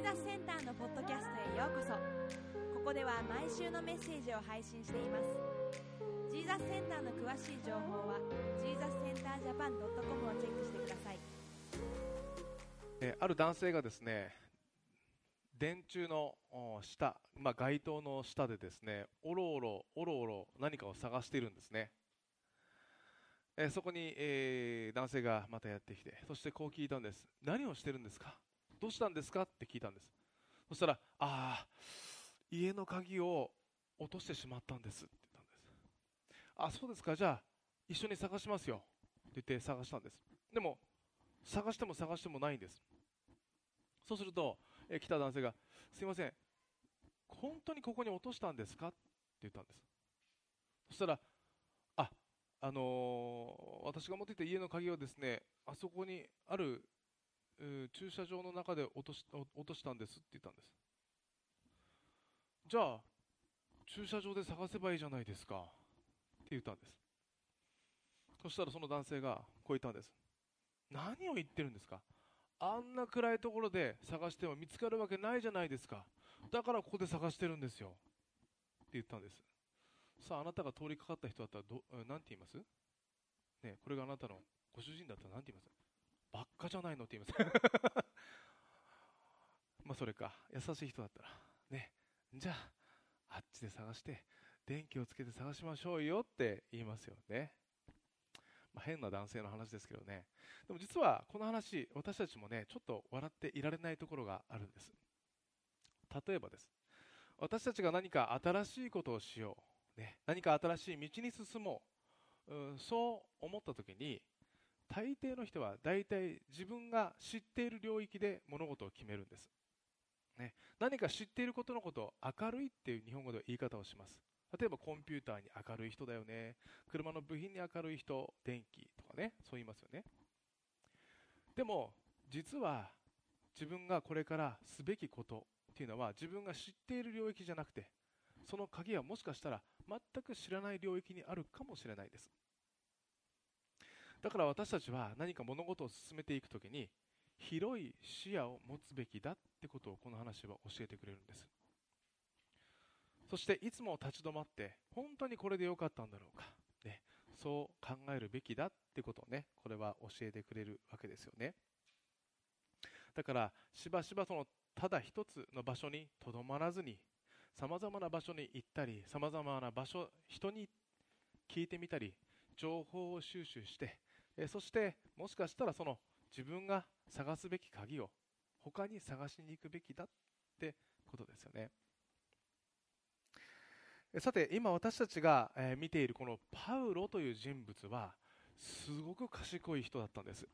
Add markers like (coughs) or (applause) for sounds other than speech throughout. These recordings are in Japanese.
ーザスセンターのポッドキャストへようこそ。ここでは毎週のメッセージを配信しています。ジーザスセンターの詳しい情報はジーザスセンタージャパン .com をチェックしてください。えある男性がですね電柱のお下、まあ、街灯の下でですねおろおろおろおろ何かを探しているんですね、えそこに、えー男性がまたやってきてそしてこう聞いたんです。何をしてるんですか？どうしたんですか？って聞いたんです。そしたらああ家の鍵を落としてしまったんですって言ったんですあそうですか。じゃあ一緒に探しますよって言って探したんです。でも探しても探してもないんです。そうすると、え来た男性が、すいません、本当にここに落としたんですか？って言ったんです。そしたら、あ、あのー私が持っていた家の鍵をですね、あそこにある駐車場の中で落とし落としたんですって言ったんです。じゃあ、駐車場で探せばいいじゃないですか。って言ったんです。そしたらその男性がこう言ったんです。何を言ってるんですか。あんな暗いところで探しても見つかるわけないじゃないですか。だからここで探してるんですよ。って言ったんです。さああなたが通りかかった人だったらどえなんて言います？ねこれがあなたのご主人だったらなんて言います？ばっかじゃないのって言いますまあそれか。優しい人だったら。ね。じゃああっちで探して電気をつけて探しましょうよって言いますよね。まあ、変な男性の話ですけどね。でも実はこの話私たちもねちょっと笑っていられないところがあるんです。例えばです。私たちが何か新しいことをしよう、ね、何か新しい道に進もう。うんそう思った時に大抵の人は大体自分が知っている領域で物事を決めるんです、ね、何か知っていることのことを明るいっていう日本語では言い方をします。例えばコンピューターに明るい人だよね。車の部品に明るい人電気とかね。そう言いますよね。でも実は自分がこれからすべきことっていうのは自分が知っている領域じゃなくてその鍵はもしかしたら全く知らない領域にあるかもしれないです。だから私たちは何か物事を進めていくときに広い視野を持つべきだってことをこの話は教えてくれるんです。そしていつも立ち止まって本当にこれで良かったんだろうか、ね、そう考えるべきだってことをねこれは教えてくれるわけですよね。だからしばしばそのただ一つの場所にとどまらずにさまざまな場所に行ったりさまざまな場所人に聞いてみたり情報を収集してえそしてもしかしたらその自分が探すべき鍵を他に探しに行くべきだってことですよね。さて今私たちが見ているこのパウロという人物はすごく賢い人だったんです。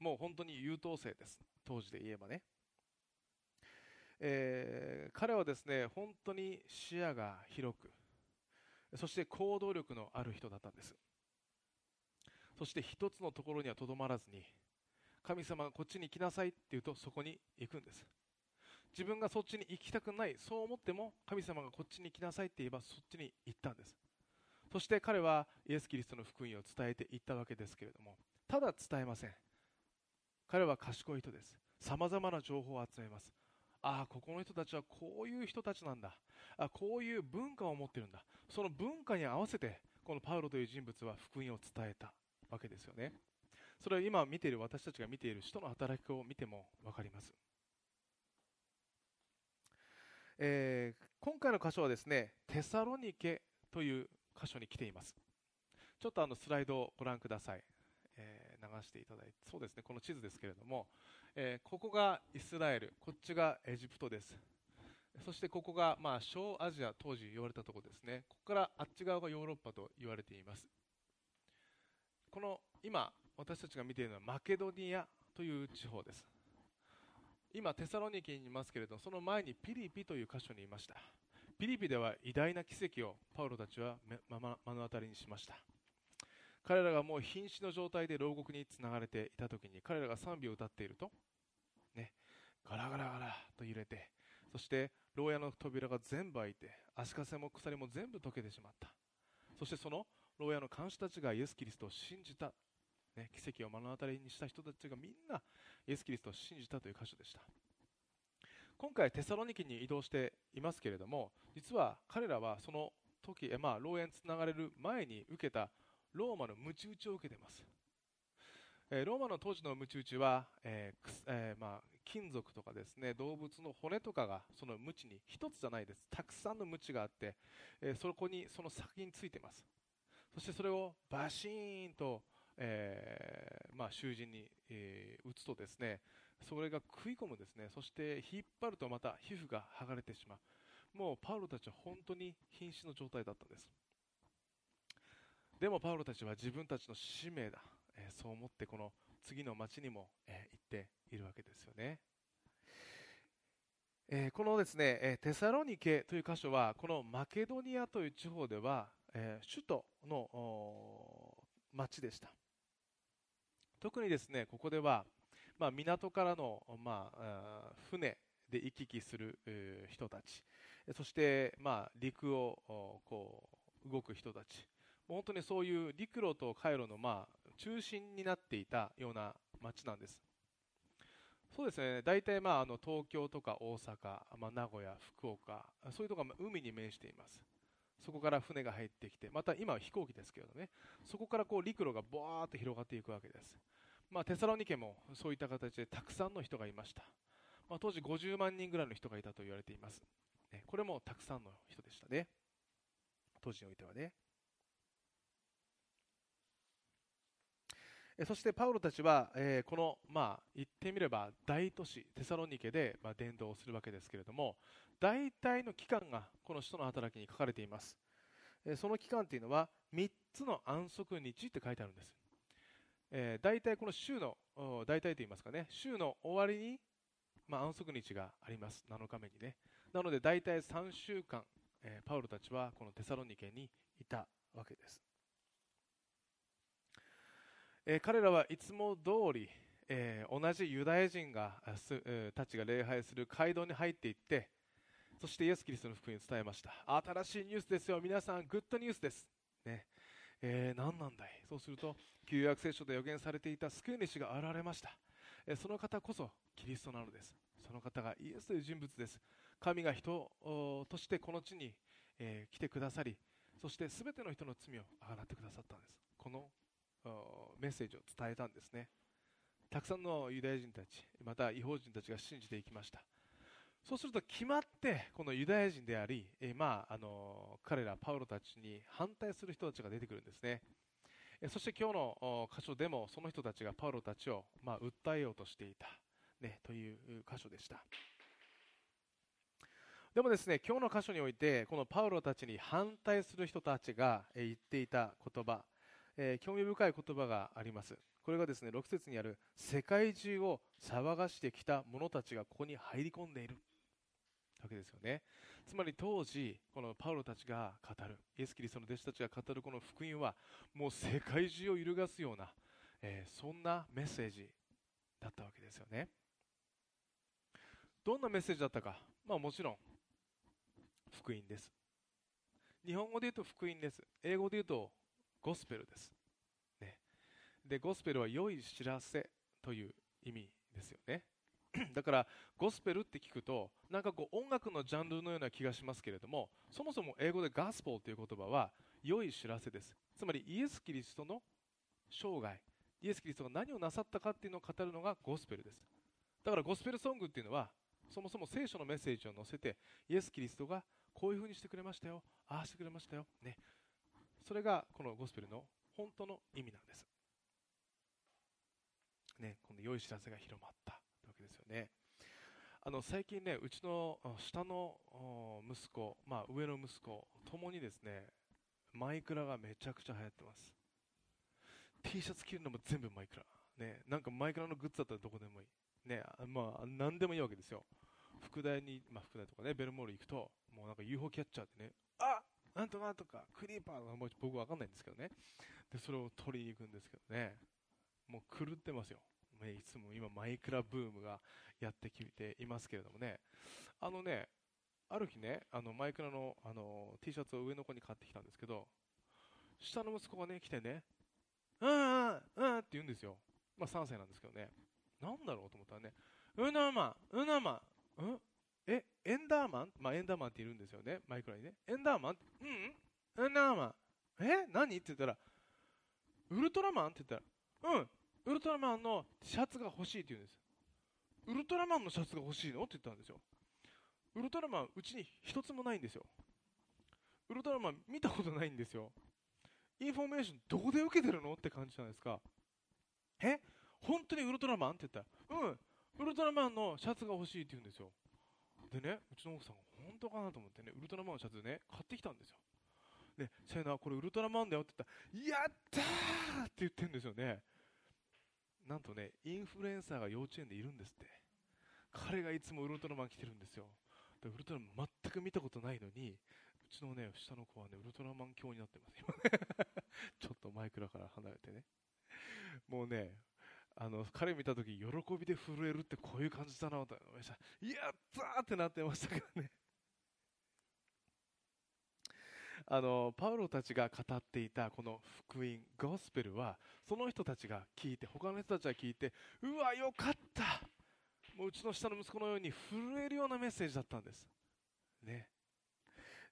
もう本当に優等生です。当時で言えばね、えー彼はですね本当に視野が広くそして行動力のある人だったんです。そして一つのところにはとどまらずに神様がこっちに行きなさいって言うとそこに行くんです。自分がそっちに行きたくないそう思っても神様がこっちに行きなさいって言えばそっちに行ったんです。そして彼はイエス・キリストの福音を伝えていったわけですけれどもただ伝えません。彼は賢い人です。さまざまな情報を集めます。ああここの人たちはこういう人たちなんだ。あこういう文化を持ってるんだ。その文化に合わせてこのパウロという人物は福音を伝えた。わけですよね。それは今見ている私たちが見ている人の働きを見ても分かります。えー今回の箇所はですねテサロニケという箇所に来ています。ちょっとあのスライドをご覧ください、えー流していただいてそうですねこの地図ですけれども、えーここがイスラエルこっちがエジプトです。そしてここが、まあ、小アジア当時言われたところですね。ここからあっち側がヨーロッパと言われています。この今私たちが見ているのはマケドニアという地方です。今テサロニケにいますけれどその前にピリピという箇所にいました。ピリピでは偉大な奇跡をパウロたちは目まま目の当たりにしました。彼らがもう瀕死の状態で牢獄につながれていた時に彼らが賛美を歌っていると、ね、ガラガラガラと揺れてそして牢屋の扉が全部開いて足かせも鎖も全部溶けてしまった。そしてその牢屋の看守たちがイエス・キリストを信じた、ね、奇跡を目の当たりにした人たちがみんなイエス・キリストを信じたという箇所でした。今回テサロニキに移動していますけれども実は彼らはその時、まあ、牢園つながれる前に受けたローマの鞭打ちを受けています、え、ローマの当時の鞭打ちは、えーえー、まあ、金属とかですね動物の骨とかがその鞭に一つじゃないです。たくさんの鞭があって、えそこにその先についています。そしてそれをバシーンと、えまあ、囚人に、え打つとですねそれが食い込むですね。そして引っ張るとまた皮膚が剥がれてしまう。もうパウロたちは本当に瀕死の状態だったんです。でもパウロたちは自分たちの使命だ、えー、そう思ってこの次の町にも、えー、行っているわけですよね、えー、このですね、えテサロニケという箇所はこのマケドニアという地方では、え首都の町でした特にですねここでは、まあ、港からの、まあ、船で行き来する人たちそして、まあ、陸をこう動く人たち本当にそういう陸路と回路のまあ中心になっていたような街なんです。そうですね、大体まああの東京とか大阪、まあ、名古屋、福岡、そういうところが海に面しています。そこから船が入ってきて、また今は飛行機ですけどね、そこからこう陸路がぼーっと広がっていくわけです。まあ、テサロニケもそういった形でたくさんの人がいました。まあ、当時50万人ぐらいの人がいたと言われています。ね、これもたくさんの人でしたね。当時においてはね。そしてパウロたちは、えー、この、まあ、言ってみれば大都市テサロニケで、まあ、伝道をするわけですけれども大体の期間がこの使徒の働きに書かれています、その期間というのは3つの安息日って書いてあるんです、え、大体この週の大体と言いますかね。週の終わりに、まあ、安息日があります。7日目にね。なので大体3週間、えパウロたちはこのテサロニケにいたわけです。え、彼らはいつも通り、え、同じユダヤ人がたちが礼拝する街道に入っていってそしてイエス・キリストの福音を伝えました。新しいニュースですよ。皆さんグッドニュースです、ね。えー、何なんだい？そうすると旧約聖書で予言されていた救い主が現れました、えその方こそキリストなのです。その方がイエスという人物です。神が人としてこの地に、え来てくださりそして全ての人の罪をあがなってくださったんです。このメッセージを伝えたんですね。たくさんのユダヤ人たちまた違法人たちが信じていきました。そうすると決まってこのユダヤ人であり、えまあ、あの彼らパウロたちに反対する人たちが出てくるんですね。えそして今日の箇所でもその人たちがパウロたちを、まあ、訴えようとしていた、ね、という箇所でした。でもですね今日の箇所においてこのパウロたちに反対する人たちが言っていた言葉え、興味深い言葉があります。これがですね6節にある世界中を騒がしてきた者たちがここに入り込んでいる。わけですよね。つまり当時このパウロたちが語るイエス・キリストの弟子たちが語るこの福音はもう世界中を揺るがすような、えー、そんなメッセージだったわけですよね。どんなメッセージだったか、まあ、もちろん福音です。日本語で言うと福音です。英語で言うとゴスペルです。ね、で、ゴスペルは良い知らせという意味ですよね。(clears throat) だから、ゴスペルって聞くと、なんかこう音楽のジャンルのような気がしますけれども、そもそも英語でガスポーという言葉は良い知らせです。つまり、イエス・キリストの生涯、イエス・キリストが何をなさったかっていうのを語るのがゴスペルです。だからゴスペルソングっていうのは、そもそも聖書のメッセージを載せて、イエス・キリストがこういうふうにしてくれましたよ、ああしてくれましたよ、ね、それがこのゴスペルの本当の意味なんです。ね、この良い知らせが広まったですよね。あの最近ね、うちの下の息子、まあ、上の息子ともにですね、マイクラがめちゃくちゃ流行ってます。T シャツ着るのも全部マイクラ。ね、なんかマイクラのグッズだったらどこでもいい。ね、まあ、何でもいいわけですよ。福大に、まあ、福大とかね、ベルモール行くと、もうなんか UFO キャッチャーってね、あなんとかとか、クリーパーとか、僕わかんないんですけどね。で、それを取りに行くんですけどね。もう狂ってますよ。ね、いつも今マイクラブームがやってきていますけれどもね。あのね、ある日ね、あのマイクラのあの T シャツを上の子に買ってきたんですけど、下の息子がね、来てね、うんうんうんって言うんですよ。まあ3歳なんですけどね。なんだろうと思ったらね、ウナマン、ウナマン、んえ、エンダーマン？まあエンダーマンっているんですよね。マイクラにね。エンダーマンうんエンダーマン。え何って言ったら、ウルトラマンって言ったら、うん、ウルトラマンのシャツが欲しいって言うんです。ウルトラマンのシャツが欲しいの？って言ったんですよ。ウルトラマン、うちに一つもないんですよ。ウルトラマン見たことないんですよ。インフォメーションどこで受けてるの？って感じじゃないですか。え？本当にウルトラマン？って言ったら、うん、ウルトラマンのシャツが欲しいって言うんですよ。でね、うちの奥さんが、本当かなと思ってね、ウルトラマンのシャツね、買ってきたんですよ。で、セイナ、これウルトラマンだよって言ったら、やったーって言ってるんですよね。なんとね、インフルエンサーが幼稚園でいるんですって。彼がいつもウルトラマン着てるんですよ。でウルトラマン全く見たことないのに、うちのね、下の子はね、ウルトラマン教になってます、今ね。(laughs) ちょっとマイクラから離れてね。もうね、あの、彼見たとき、喜びで震えるってこういう感じだなと思いました。やったーってなってましたけどね。あの、パウロたちが語っていたこの福音、ゴスペルは、その人たちが聞いて、他の人たちが聞いて、うわ、よかったもううちの下の息子のように震えるようなメッセージだったんです。ね。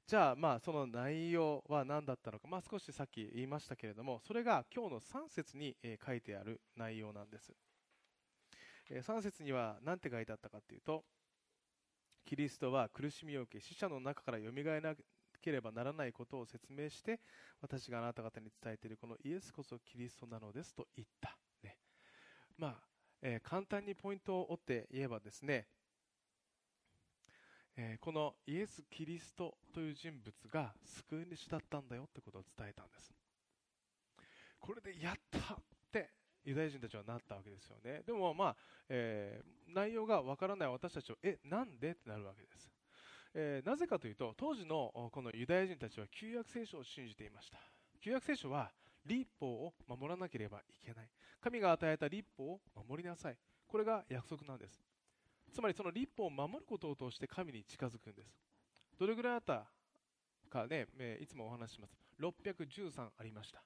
じゃあ、まあ、その内容は何だったのか、まあ、少しさっき言いましたけれども、それが今日の3節に、え書いてある内容なんです。え3節には何て書いてあったかというと、キリストは苦しみを受け、死者の中からよみがえければならないことを説明して、私があなた方に伝えているこのイエスこそキリストなのですと言った。ね。まあ、えー、簡単にポイントを追って言えばですね、えー、このイエス・キリストという人物が救い主だったんだよってことを伝えたんですこれでやったってユダヤ人たちはなったわけですよねでもまあ、えー、内容がわからない私たちはえなんで？ってなるわけです、えー、なぜかというと当時のこのユダヤ人たちは旧約聖書を信じていました。旧約聖書は立法を守らなければいけない。神が与えた立法を守りなさい。これが約束なんです。つまりその立法を守ることを通して神に近づくんです。どれぐらいあったかね、えいつもお話します。613ありました。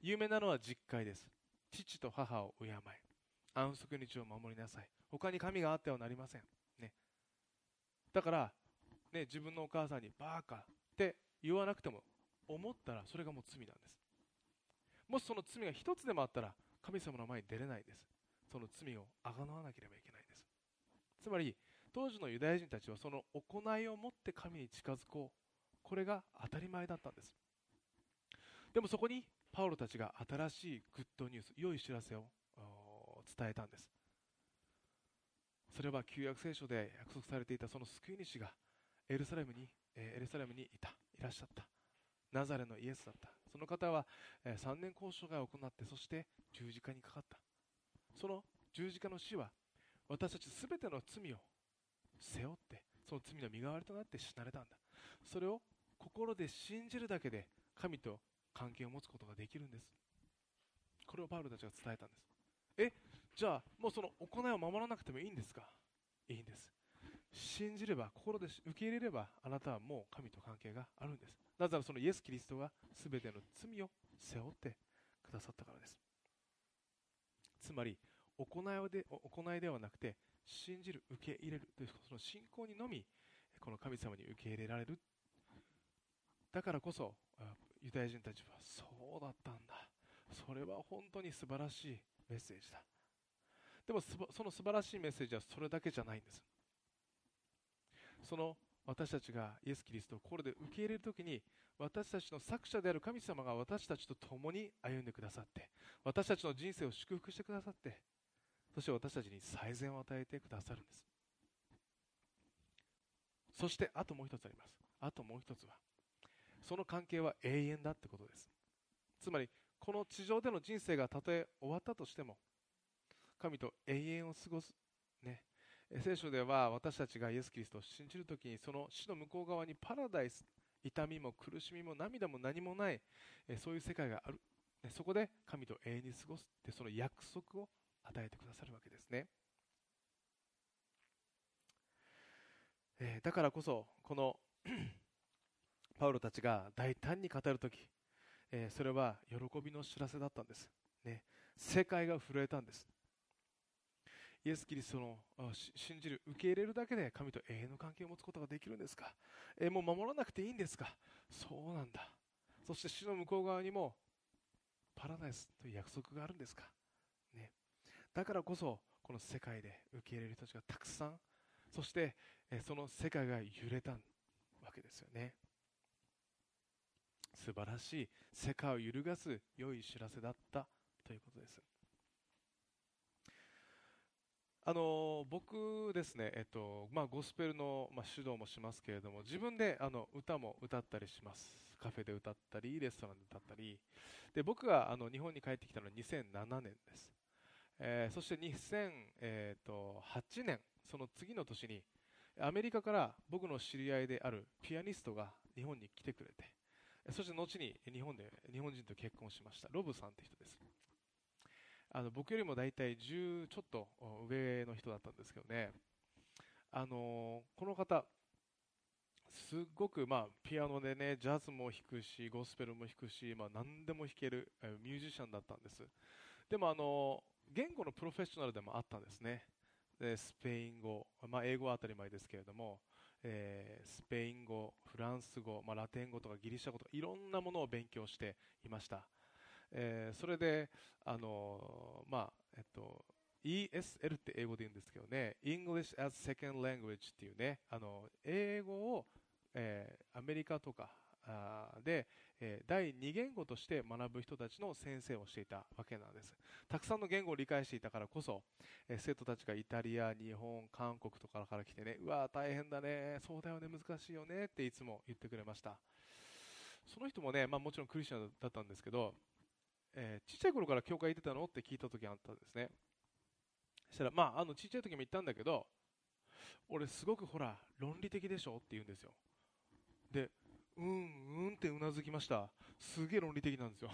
有名なのは実会です。父と母を敬い安息日を守りなさい。他に神があってはなりません、ね、だから、ね、自分のお母さんにバーカって言わなくても思ったらそれがもう罪なんです。もしその罪が一つでもあったら神様の前に出れないです。その罪をあがなわなければいけないんです。つまり当時のユダヤ人たちはその行いを持って神に近づこう。これが当たり前だったんです。でもそこにパウロたちが新しいグッドニュース良い知らせを伝えたんです。それは旧約聖書で約束されていたその救い主がエルサレムに、えエルサレムにいたいらっしゃった。ナザレのイエスだった。その方は、え3年交渉が行ってそして十字架にかかった。その十字架の死は私たち全ての罪を背負ってその罪の身代わりとなって死なれたんだ。それを心で信じるだけで神と関係を持つことができるんです。これをパウロたちが伝えたんです。えじゃあもうその行いを守らなくてもいいんですか？いいんです。信じれば心で受け入れればあなたはもう神と関係があるんです。なぜならそのイエス・キリストが全ての罪を背負ってくださったからです。つまり行いで行いではなくて信じる受け入れるというその信仰にのみこの神様に受け入れられる。だからこそユダヤ人たちはそうだったんだ。それは本当に素晴らしいメッセージだ。でもその素晴らしいメッセージはそれだけじゃないんです。その私たちがイエス・キリストを心で受け入れるときに私たちの作者である神様が私たちと共に歩んでくださって私たちの人生を祝福してくださってそして私たちに最善を与えてくださるんです。そしてあともう一つあります。あともう一つはその関係は永遠だってことです。つまりこの地上での人生がたとえ終わったとしても神と永遠を過ごすね聖書では私たちがイエス・キリストを信じるときにその死の向こう側にパラダイス痛みも苦しみも涙も何もないそういう世界がある。そこで神と永遠に過ごすってその約束を与えてくださるわけですね、だからこそこの (coughs) パウロたちが大胆に語るとき、それは喜びの知らせだったんです。ね、世界が震えたんです。イエス・キリストの信じる、受け入れるだけで神と永遠の関係を持つことができるんですか、えもう守らなくていいんですか？そうなんだ。そして死の向こう側にもパラダイスという約束があるんですか、ね、だからこそこの世界で受け入れる人たちがたくさんそしてその世界が揺れたわけですよね。素晴らしい。世界を揺るがす良い知らせだったということです。あの僕ですね、えっとまあ、ゴスペルの、まあ、指導もしますけれども自分であの歌も歌ったりします。カフェで歌ったりレストランで歌ったり。で僕があの日本に帰ってきたのは2007年です、えー、そして2008年その次の年にアメリカから僕の知り合いであるピアニストが日本に来てくれてそして後に日本で日本人と結婚しました。ロブさんって人です。あの僕よりも大体10ちょっと上の人だったんですけどねあのこの方すっごく、まあ、ピアノでね、ジャズも弾くし、ゴスペルも弾くし、まあ、何でも弾ける、ミュージシャンだったんです。でも、あの、言語のプロフェッショナルでもあったんですね。でスペイン語、まあ、英語は当たり前ですけれども、えー、スペイン語、フランス語、まあ、ラテン語とかギリシャ語とかいろんなものを勉強していました。えー、それで、あのまあえっと、ESL って英語で言うんですけどね、English as Second Language っていうね、あの英語をえー、アメリカとかで、えー、第2言語として学ぶ人たちの先生をしていたわけなんです。たくさんの言語を理解していたからこそ、えー、生徒たちがイタリア、日本、韓国とかから来てね、うわ大変だね、そうだよね、難しいよねっていつも言ってくれました。その人もね、まあ、もちろんクリスチャンだったんですけど、えー、ちっちゃい頃から教会行ってたの？って聞いた時あったんですね。そしたら、まあ、あのちっちゃい時も言ったんだけど、俺すごくほら、論理的でしょ？って言うんですよ。で、うん、うんってうなずきました。すげえ論理的なんですよ。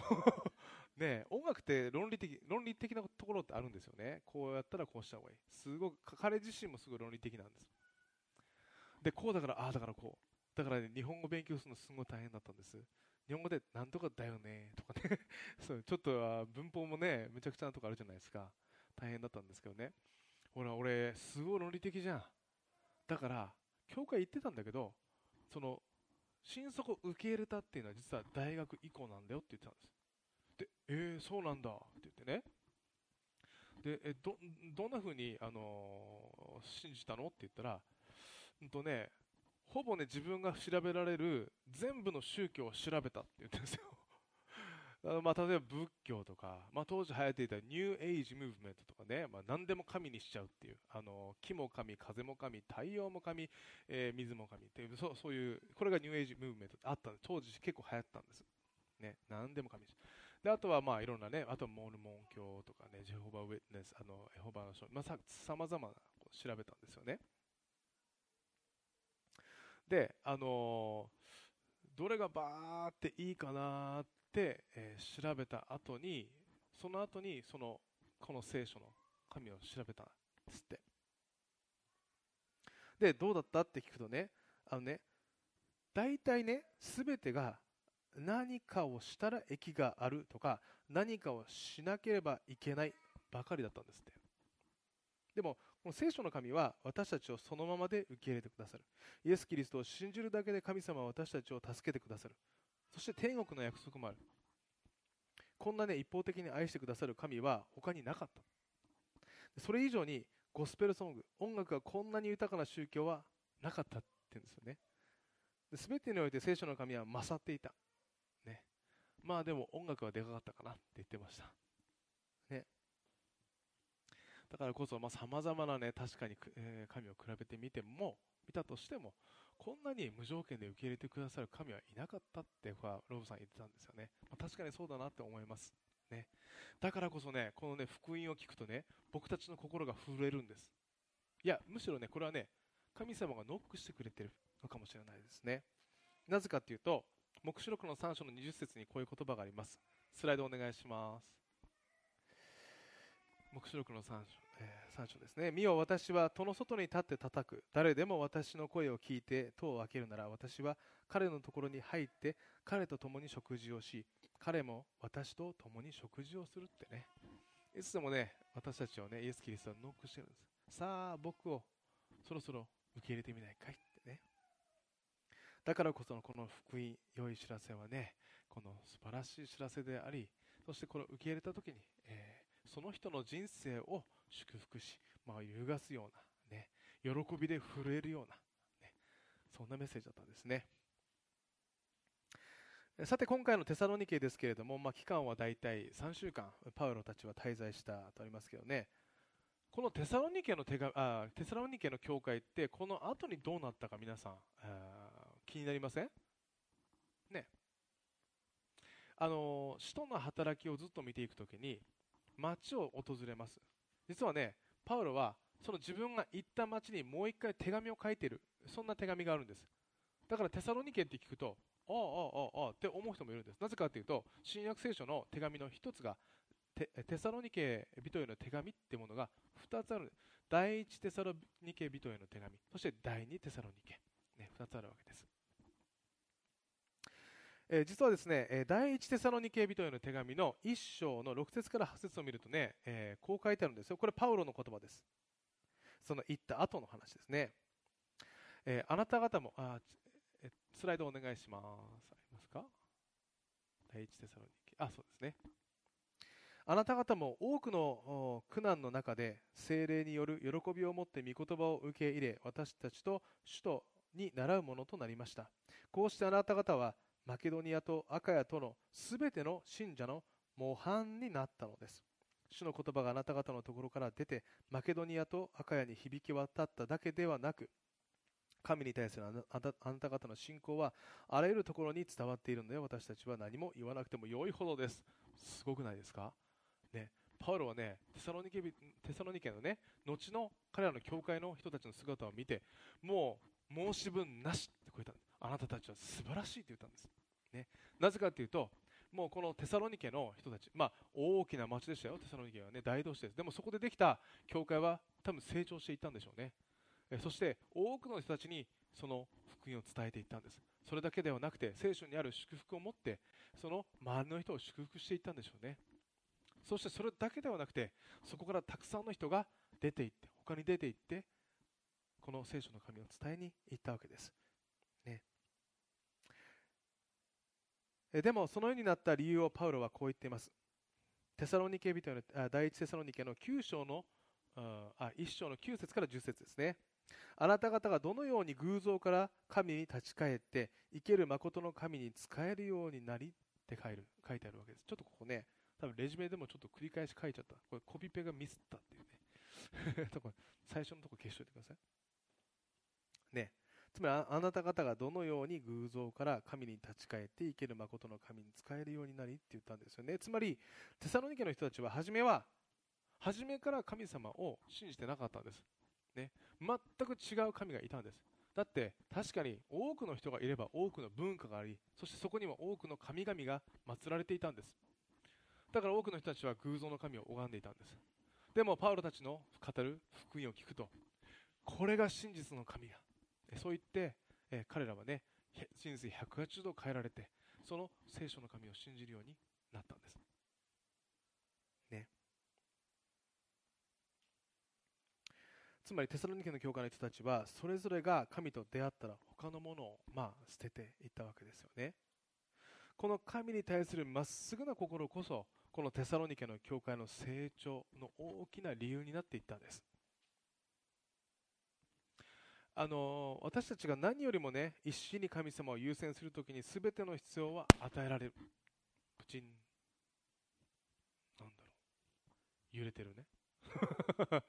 (laughs) ね音楽って論理的、論理的なところってあるんですよね。こうやったらこうした方がいい。すごく、彼自身もすごい論理的なんです。で、こうだから、ああだからこう。だからね、日本語勉強するのすごい大変だったんです。日本語でなんとかだよねとかね (laughs) そうちょっと文法もね、めちゃくちゃなとこあるじゃないですか。大変だったんですけどね。ほら、俺、すごい論理的じゃん。だから、教会行ってたんだけど、その心底受け入れたっていうのは実は大学以降なんだよって言ってたんです。で、えー、そうなんだって言ってね。で、えど、どんな風に、あのー、信じたの？って言ったら、うんとね、ほぼね、自分が調べられる全部の宗教を調べたって言ってるんですよ。(laughs) まあ、例えば仏教とか、まあ、当時流行っていたニューエイジムーブメントとかね、まあ、何でも神にしちゃうっていう、あの木も神、風も神、太陽も神、えー、水も神っていうそうそういう、これが New Age movement ってあったんで、当時結構流行ったんです。ね、何でも神であとはまあいろんなね、あとはモルモン教とかね、 Jehovah's Witness、あのエホバの証、まあ、さまざまな調べたんですよね。で、あのー、どれがバーっていいかなって、えー、調べた後にその後にそのこの聖書の神を調べたんですって。でどうだったって聞くとねあのね大体ね全てが何かをしたら益があるとか何かをしなければいけないばかりだったんですって。でもこの聖書の神は私たちをそのままで受け入れてくださるイエス・キリストを信じるだけで神様は私たちを助けてくださるそして天国の約束もある。こんなね、一方的に愛してくださる神は他になかった。それ以上にゴスペルソング、音楽がこんなに豊かな宗教はなかったって言うんですよね。すべてにおいて聖書の神は勝っていた。ね。まあでも音楽はでかかったかなって言ってました。ね。だからこそ、まあ、様々なね、確かに、えー、神を比べてみても、見たとしても、こんなに無条件で受け入れてくださる神はいなかったってロブさん言ってたんですよね。まあ、確かにそうだなって思います。ね。だからこそね、このね、福音を聞くとね、僕たちの心が震えるんです。いや、むしろね、これはね、神様がノックしてくれてるのかもしれないですね。なぜかっていうと、黙示録の3章の20節にこういう言葉があります。スライドお願いします。黙示録の 3, 章、えー、3章ですね。見よ、私は戸の外に立って叩く。誰でも私の声を聞いて戸を開けるなら、私は彼のところに入って、彼と共に食事をし、彼も私と共に食事をするってね。いつでもね、私たちをね、イエス・キリストはノックしてるんです。さあ、僕をそろそろ受け入れてみないかいってね。だからこそのこの福音、良い知らせはね、この素晴らしい知らせであり、そしてこの受け入れた時に、え、その人の人生を祝福し、まあ、揺るがすような、ね、喜びで震えるような、ね、そんなメッセージだったんですね。さて今回のテサロニケですけれども、まあ、期間は大体3週間パウロたちは滞在したとありますけどね。このテサロニケの手紙あテサロニケの教会ってこの後にどうなったか皆さん気になりません？ね。あの使徒の働きをずっと見ていくときに町を訪れます。実はねパウロはその自分が行った町にもう一回手紙を書いている。そんな手紙があるんです。だからテサロニケって聞くとああああああって思う人もいるんです。なぜかというと新約聖書の手紙の一つがテテサロニケ人への手紙っていうものが2つある。第一テサロニケ人への手紙。そして第二テサロニケ、ね、2つあるわけです。えー、実はですね、え第一テサロニケ人への手紙の1章の6節から8節を見るとね、えー、こう書いてあるんですよ。これパウロの言葉です。その言った後の話ですね。えー、あなた方も、あ、えスライドお願いします。ありますか？第一テサロニケ。あ、そうですね。あなた方も多くの苦難の中で精霊による喜びを持って御言葉を受け入れ私たちと首都に習うものとなりましたこうしてあなた方はマケドニアとアカヤとのすべての信者の模範になったのです。主の言葉があなた方のところから出て、マケドニアとアカヤに響き渡っただけではなく、神に対するあなた方の信仰はあらゆるところに伝わっているので私たちは何も言わなくても良いほどです。すごくないですか？ね、パウロはね、テサロニケテサロニケのね、後の彼らの教会の人たちの姿を見て、もう申し分なしってこう言ったんです。あなたたちは素晴らしいと言ったんです。ね、なぜかというと、もうこのテサロニケの人たち、まあ、大きな町でしたよ、テサロニケはね、大都市です。でもそこでできた教会は多分成長していったんでしょうね。えそして多くの人たちにその福音を伝えていったんです。それだけではなくて、聖書にある祝福を持って、その周りの人を祝福していったんでしょうね。そしてそれだけではなくて、そこからたくさんの人が出ていって、他に出ていって、この聖書の神を伝えに行ったわけです。ねでもそのようになった理由をパウロはこう言っています。テサロニケ人の第一テサロニケの9章のあ1章の9節から10節ですね。あなた方がどのように偶像から神に立ち返って生ける誠の神に仕えるようになりって書いる書いてあるわけです。ちょっとここね、多分レジュメでもちょっと繰り返し書いちゃった。これコピペがミスったっていうね。(laughs) 最初のとこ消しといてください。ね。つまりあなた方がどのように偶像から神に立ち返って生ける誠の神に使えるようになりって言ったんですよね。つまり、テサロニケの人たちは初めは、初めから神様を信じてなかったんです。ね。全く違う神がいたんです。だって確かに多くの人がいれば多くの文化があり、そしてそこには多くの神々が祀られていたんです。だから多くの人たちは偶像の神を拝んでいたんです。でもパウロたちの語る福音を聞くと、これが真実の神や。そう言って、え彼らはね、人生180度変えられて、その聖書の神を信じるようになったんです。ね。つまりテサロニケの教会の人たちはそれぞれが神と出会ったら他のものをまあ捨てていったわけですよね。この神に対するまっすぐな心こそこのテサロニケの教会の成長の大きな理由になっていったんです。あの私たちが何よりもね一心に神様を優先するときに全ての必要は与えられる。プチンなんだろう。揺れてるね。(laughs)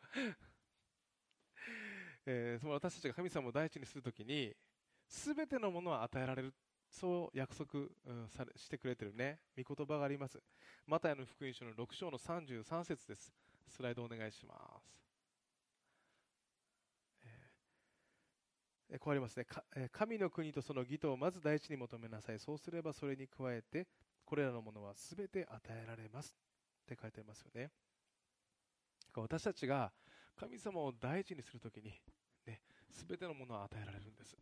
えー、その私たちが神様を第一にするときに全てのものは与えられる。そう約束、うん、されしてくれてるね。御言葉があります。マタイの福音書の6章の33節です。スライドお願いします。こうありますね。神の国とその義とをまず第一に求めなさい。そうすればそれに加えて、これらのものは全て与えられます。って書いてありますよね。私たちが神様を大事にするときに、ね、全てのものを与えられるんです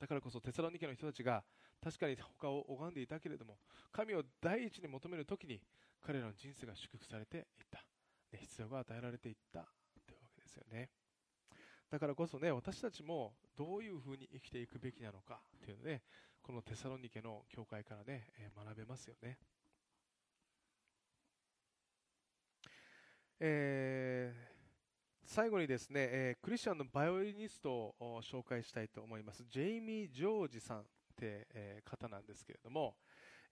だからこそテサロニケの人たちが確かに他を拝んでいたけれども神を第一に求めるときに彼らの人生が祝福されていった、ね、必要が与えられていったというわけですよねだからこそね私たちもどういうふうに生きていくべきなのかというのねこのテサロニケの教会からね、え学べますよねえー、最後にですね、えー、クリスチャンのバイオリニストを紹介したいと思います。ジェイミー・ジョージさんって、えー、方なんですけれども、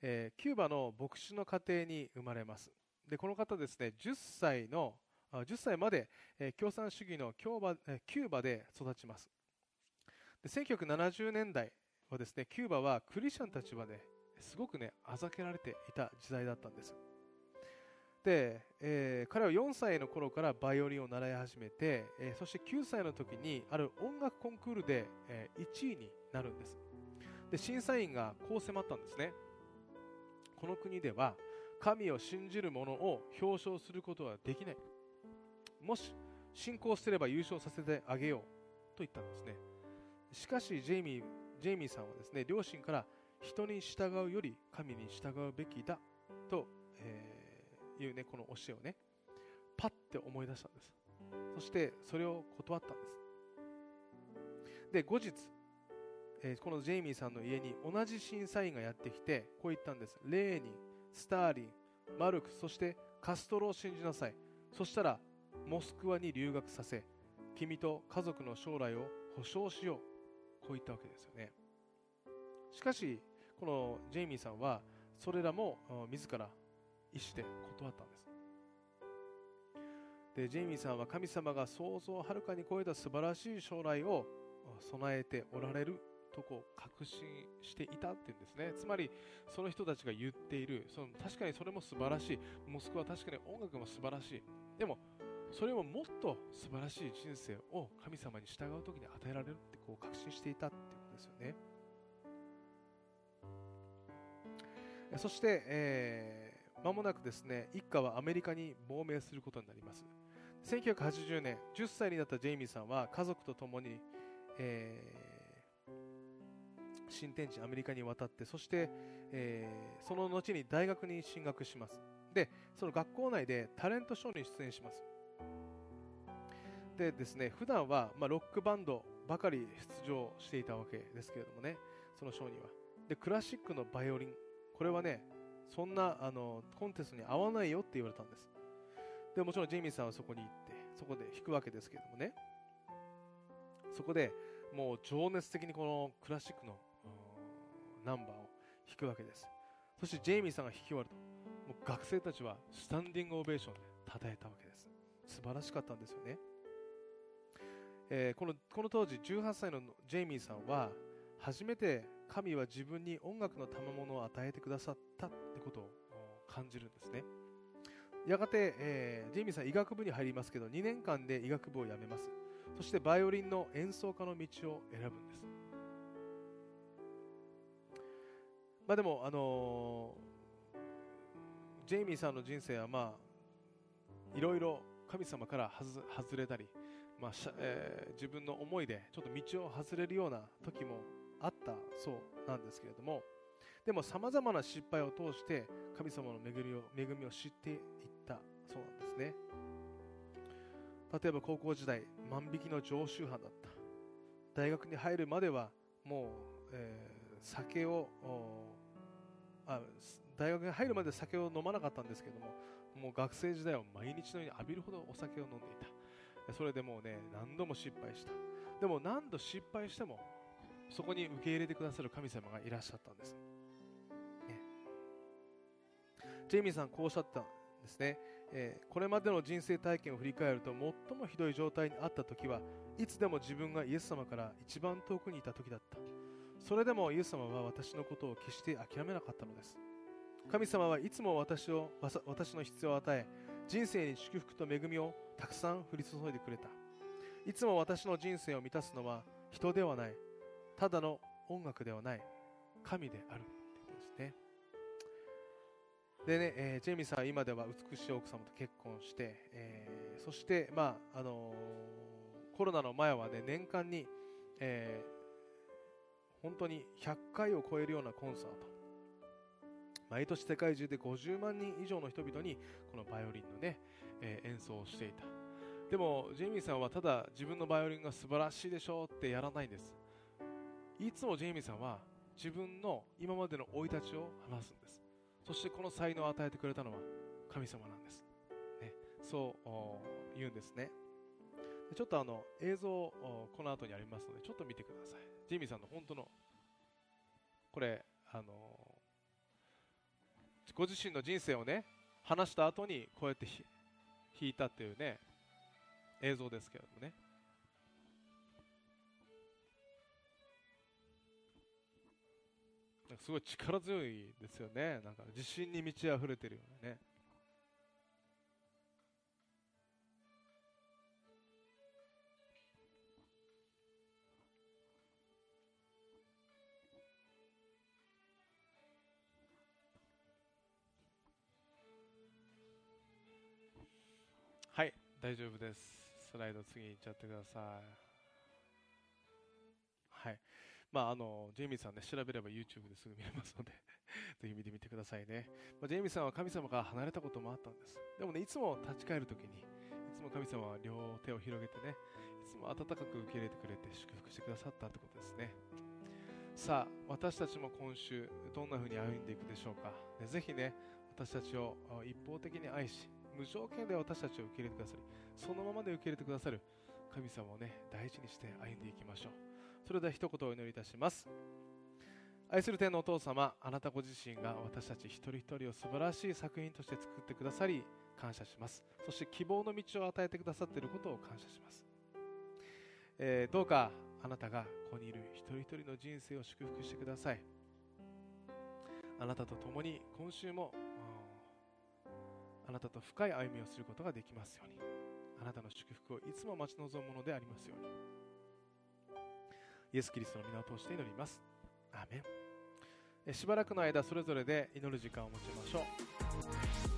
えー、キューバの牧師の家庭に生まれます。で、この方ですね、10歳の、10歳まで、え共産主義のキューバキューバで育ちます。で1970年代はですね、キューバはクリスチャンたちはね、すごくね、あざけられていた時代だったんです。で、えー、彼は4歳の頃からバイオリンを習い始めて、えー、そして9歳の時にある音楽コンクールで、えー、1位になるんですで審査員がこう迫ったんですねこの国では神を信じる者を表彰することはできないもし信仰すれば優勝させてあげようと言ったんですねしかしジェイミージェイミーさんはですね両親から人に従うより神に従うべきだと、えーいうね、この教えをね、パッて思い出したんです。そしてそれを断ったんです。で、後日、えー、このジェイミーさんの家に同じ審査員がやってきて、こう言ったんです。レーニン、スターリン、マルク、そしてカストロを信じなさい。そしたら、モスクワに留学させ、君と家族の将来を保証しよう。こう言ったわけですよね。しかし、このジェイミーさんは、それらも自ら意思で断ったんですでジェイミーさんは神様が想像をはるかに超えた素晴らしい将来を備えておられるとこ確信していたっていうんですねつまりその人たちが言っているその確かにそれも素晴らしいモスクワは確かに音楽も素晴らしいでもそれももっと素晴らしい人生を神様に従う時に与えられるってこう確信していたっていうことですよね。そして、えまもなくですね一家はアメリカに亡命することになります。1980年10歳になったジェイミーさんは家族と共に、えー、新天地アメリカに渡ってそして、えー、その後に大学に進学します。でその学校内でタレントショーに出演します。でですね普段はまロックバンドばかり出場していたわけですけれどもねそのショーには。でクラシックのバイオリン。これはねそんなあのコンテストに合わないよって言われたんです。でもちろんジェイミーさんはそこに行ってそこで弾くわけですけれどもね。そこでもう情熱的にこのクラシックのナンバーを弾くわけです。そしてジェイミーさんが弾き終わるともう学生たちはスタンディングオベーションで称えたわけです。素晴らしかったんですよね、えー、このこの当時18歳のジェイミーさんは初めて神は自分に音楽の賜物を与えてくださったってことを感じるんですね。やがて、えー、ジェイミーさん医学部に入りますけど2年間で医学部を辞めます。そしてバイオリンの演奏家の道を選ぶんです。まあでもあのー、ジェイミーさんの人生はまあいろいろ神様から外れたり、まあえー、自分の思いでちょっと道を外れるような時もあったそうなんですけれどもでもさまざまな失敗を通して神様の恵みを恵みを知っていったそうなんですね。例えば高校時代万引きの常習犯だった。大学に入るまではもう、えー、酒をあ大学に入るまで酒を飲まなかったんですけどももう学生時代は毎日のように浴びるほどお酒を飲んでいた。それでもうね何度も失敗した。でも何度失敗してもそこに受け入れてくださる神様がいらっしゃったんです、ね、ジェイミーさんこうおっしゃったんですね、えー、これまでの人生体験を振り返ると最もひどい状態にあった時はいつでも自分がイエス様から一番遠くにいた時だった。それでもイエス様は私のことを決して諦めなかったのです。神様はいつも私を私の必要を与え人生に祝福と恵みをたくさん降り注いでくれた。いつも私の人生を満たすのは人ではない。ただの音楽ではない。神である。ということですね。でね、えージェイミーさんは今では美しい奥様と結婚して、えーそして、まああのーコロナの前はね年間に、えー本当に100回を超えるようなコンサート。毎年世界中で50万人以上の人々にこのバイオリンのね、えー演奏をしていた。でもジェイミーさんはただ自分のバイオリンが素晴らしいでしょうってやらないんです。いつもジェイミーさんは自分の今までの生い立ちを話すんです。そしてこの才能を与えてくれたのは神様なんです、ね、そう言うんですね。ちょっとあの映像この後にありますのでちょっと見てください。ジェイミーさんの本当のこれあのご自身の人生をね話した後にこうやって弾いたっていうね映像ですけどもね。すごい力強いですよね。なんか自信に満ち溢れてるようなね。大丈夫です。スライド次行っちゃってください。はい。まああのジェイミーさんね調べれば YouTube ですぐ見れますので (laughs) ぜひ見てみてくださいね、まあ、ジェイミーさんは神様から離れたこともあったんです。でもねいつも立ち返るときにいつも神様は両手を広げてねいつも温かく受け入れてくれて祝福してくださったってことですね。さあ私たちも今週どんな風に歩んでいくでしょうか、ね、ぜひね私たちを一方的に愛し無条件で私たちを受け入れてくださりそのままで受け入れてくださる神様をね大事にして歩んでいきましょう。それでは一言お祈りいたします。愛する天のお父様あなたご自身が私たち一人一人を素晴らしい作品として作ってくださり感謝します。そして希望の道を与えてくださっていることを感謝します、えーどうかあなたがここにいる一人一人の人生を祝福してください。あなたと共に今週もあなたと深い歩みをすることができますように。あなたの祝福をいつも待ち望むものでありますように。イエス・キリストの皆を通して祈ります。アーメン。えしばらくの間それぞれで祈る時間を持ちましょう。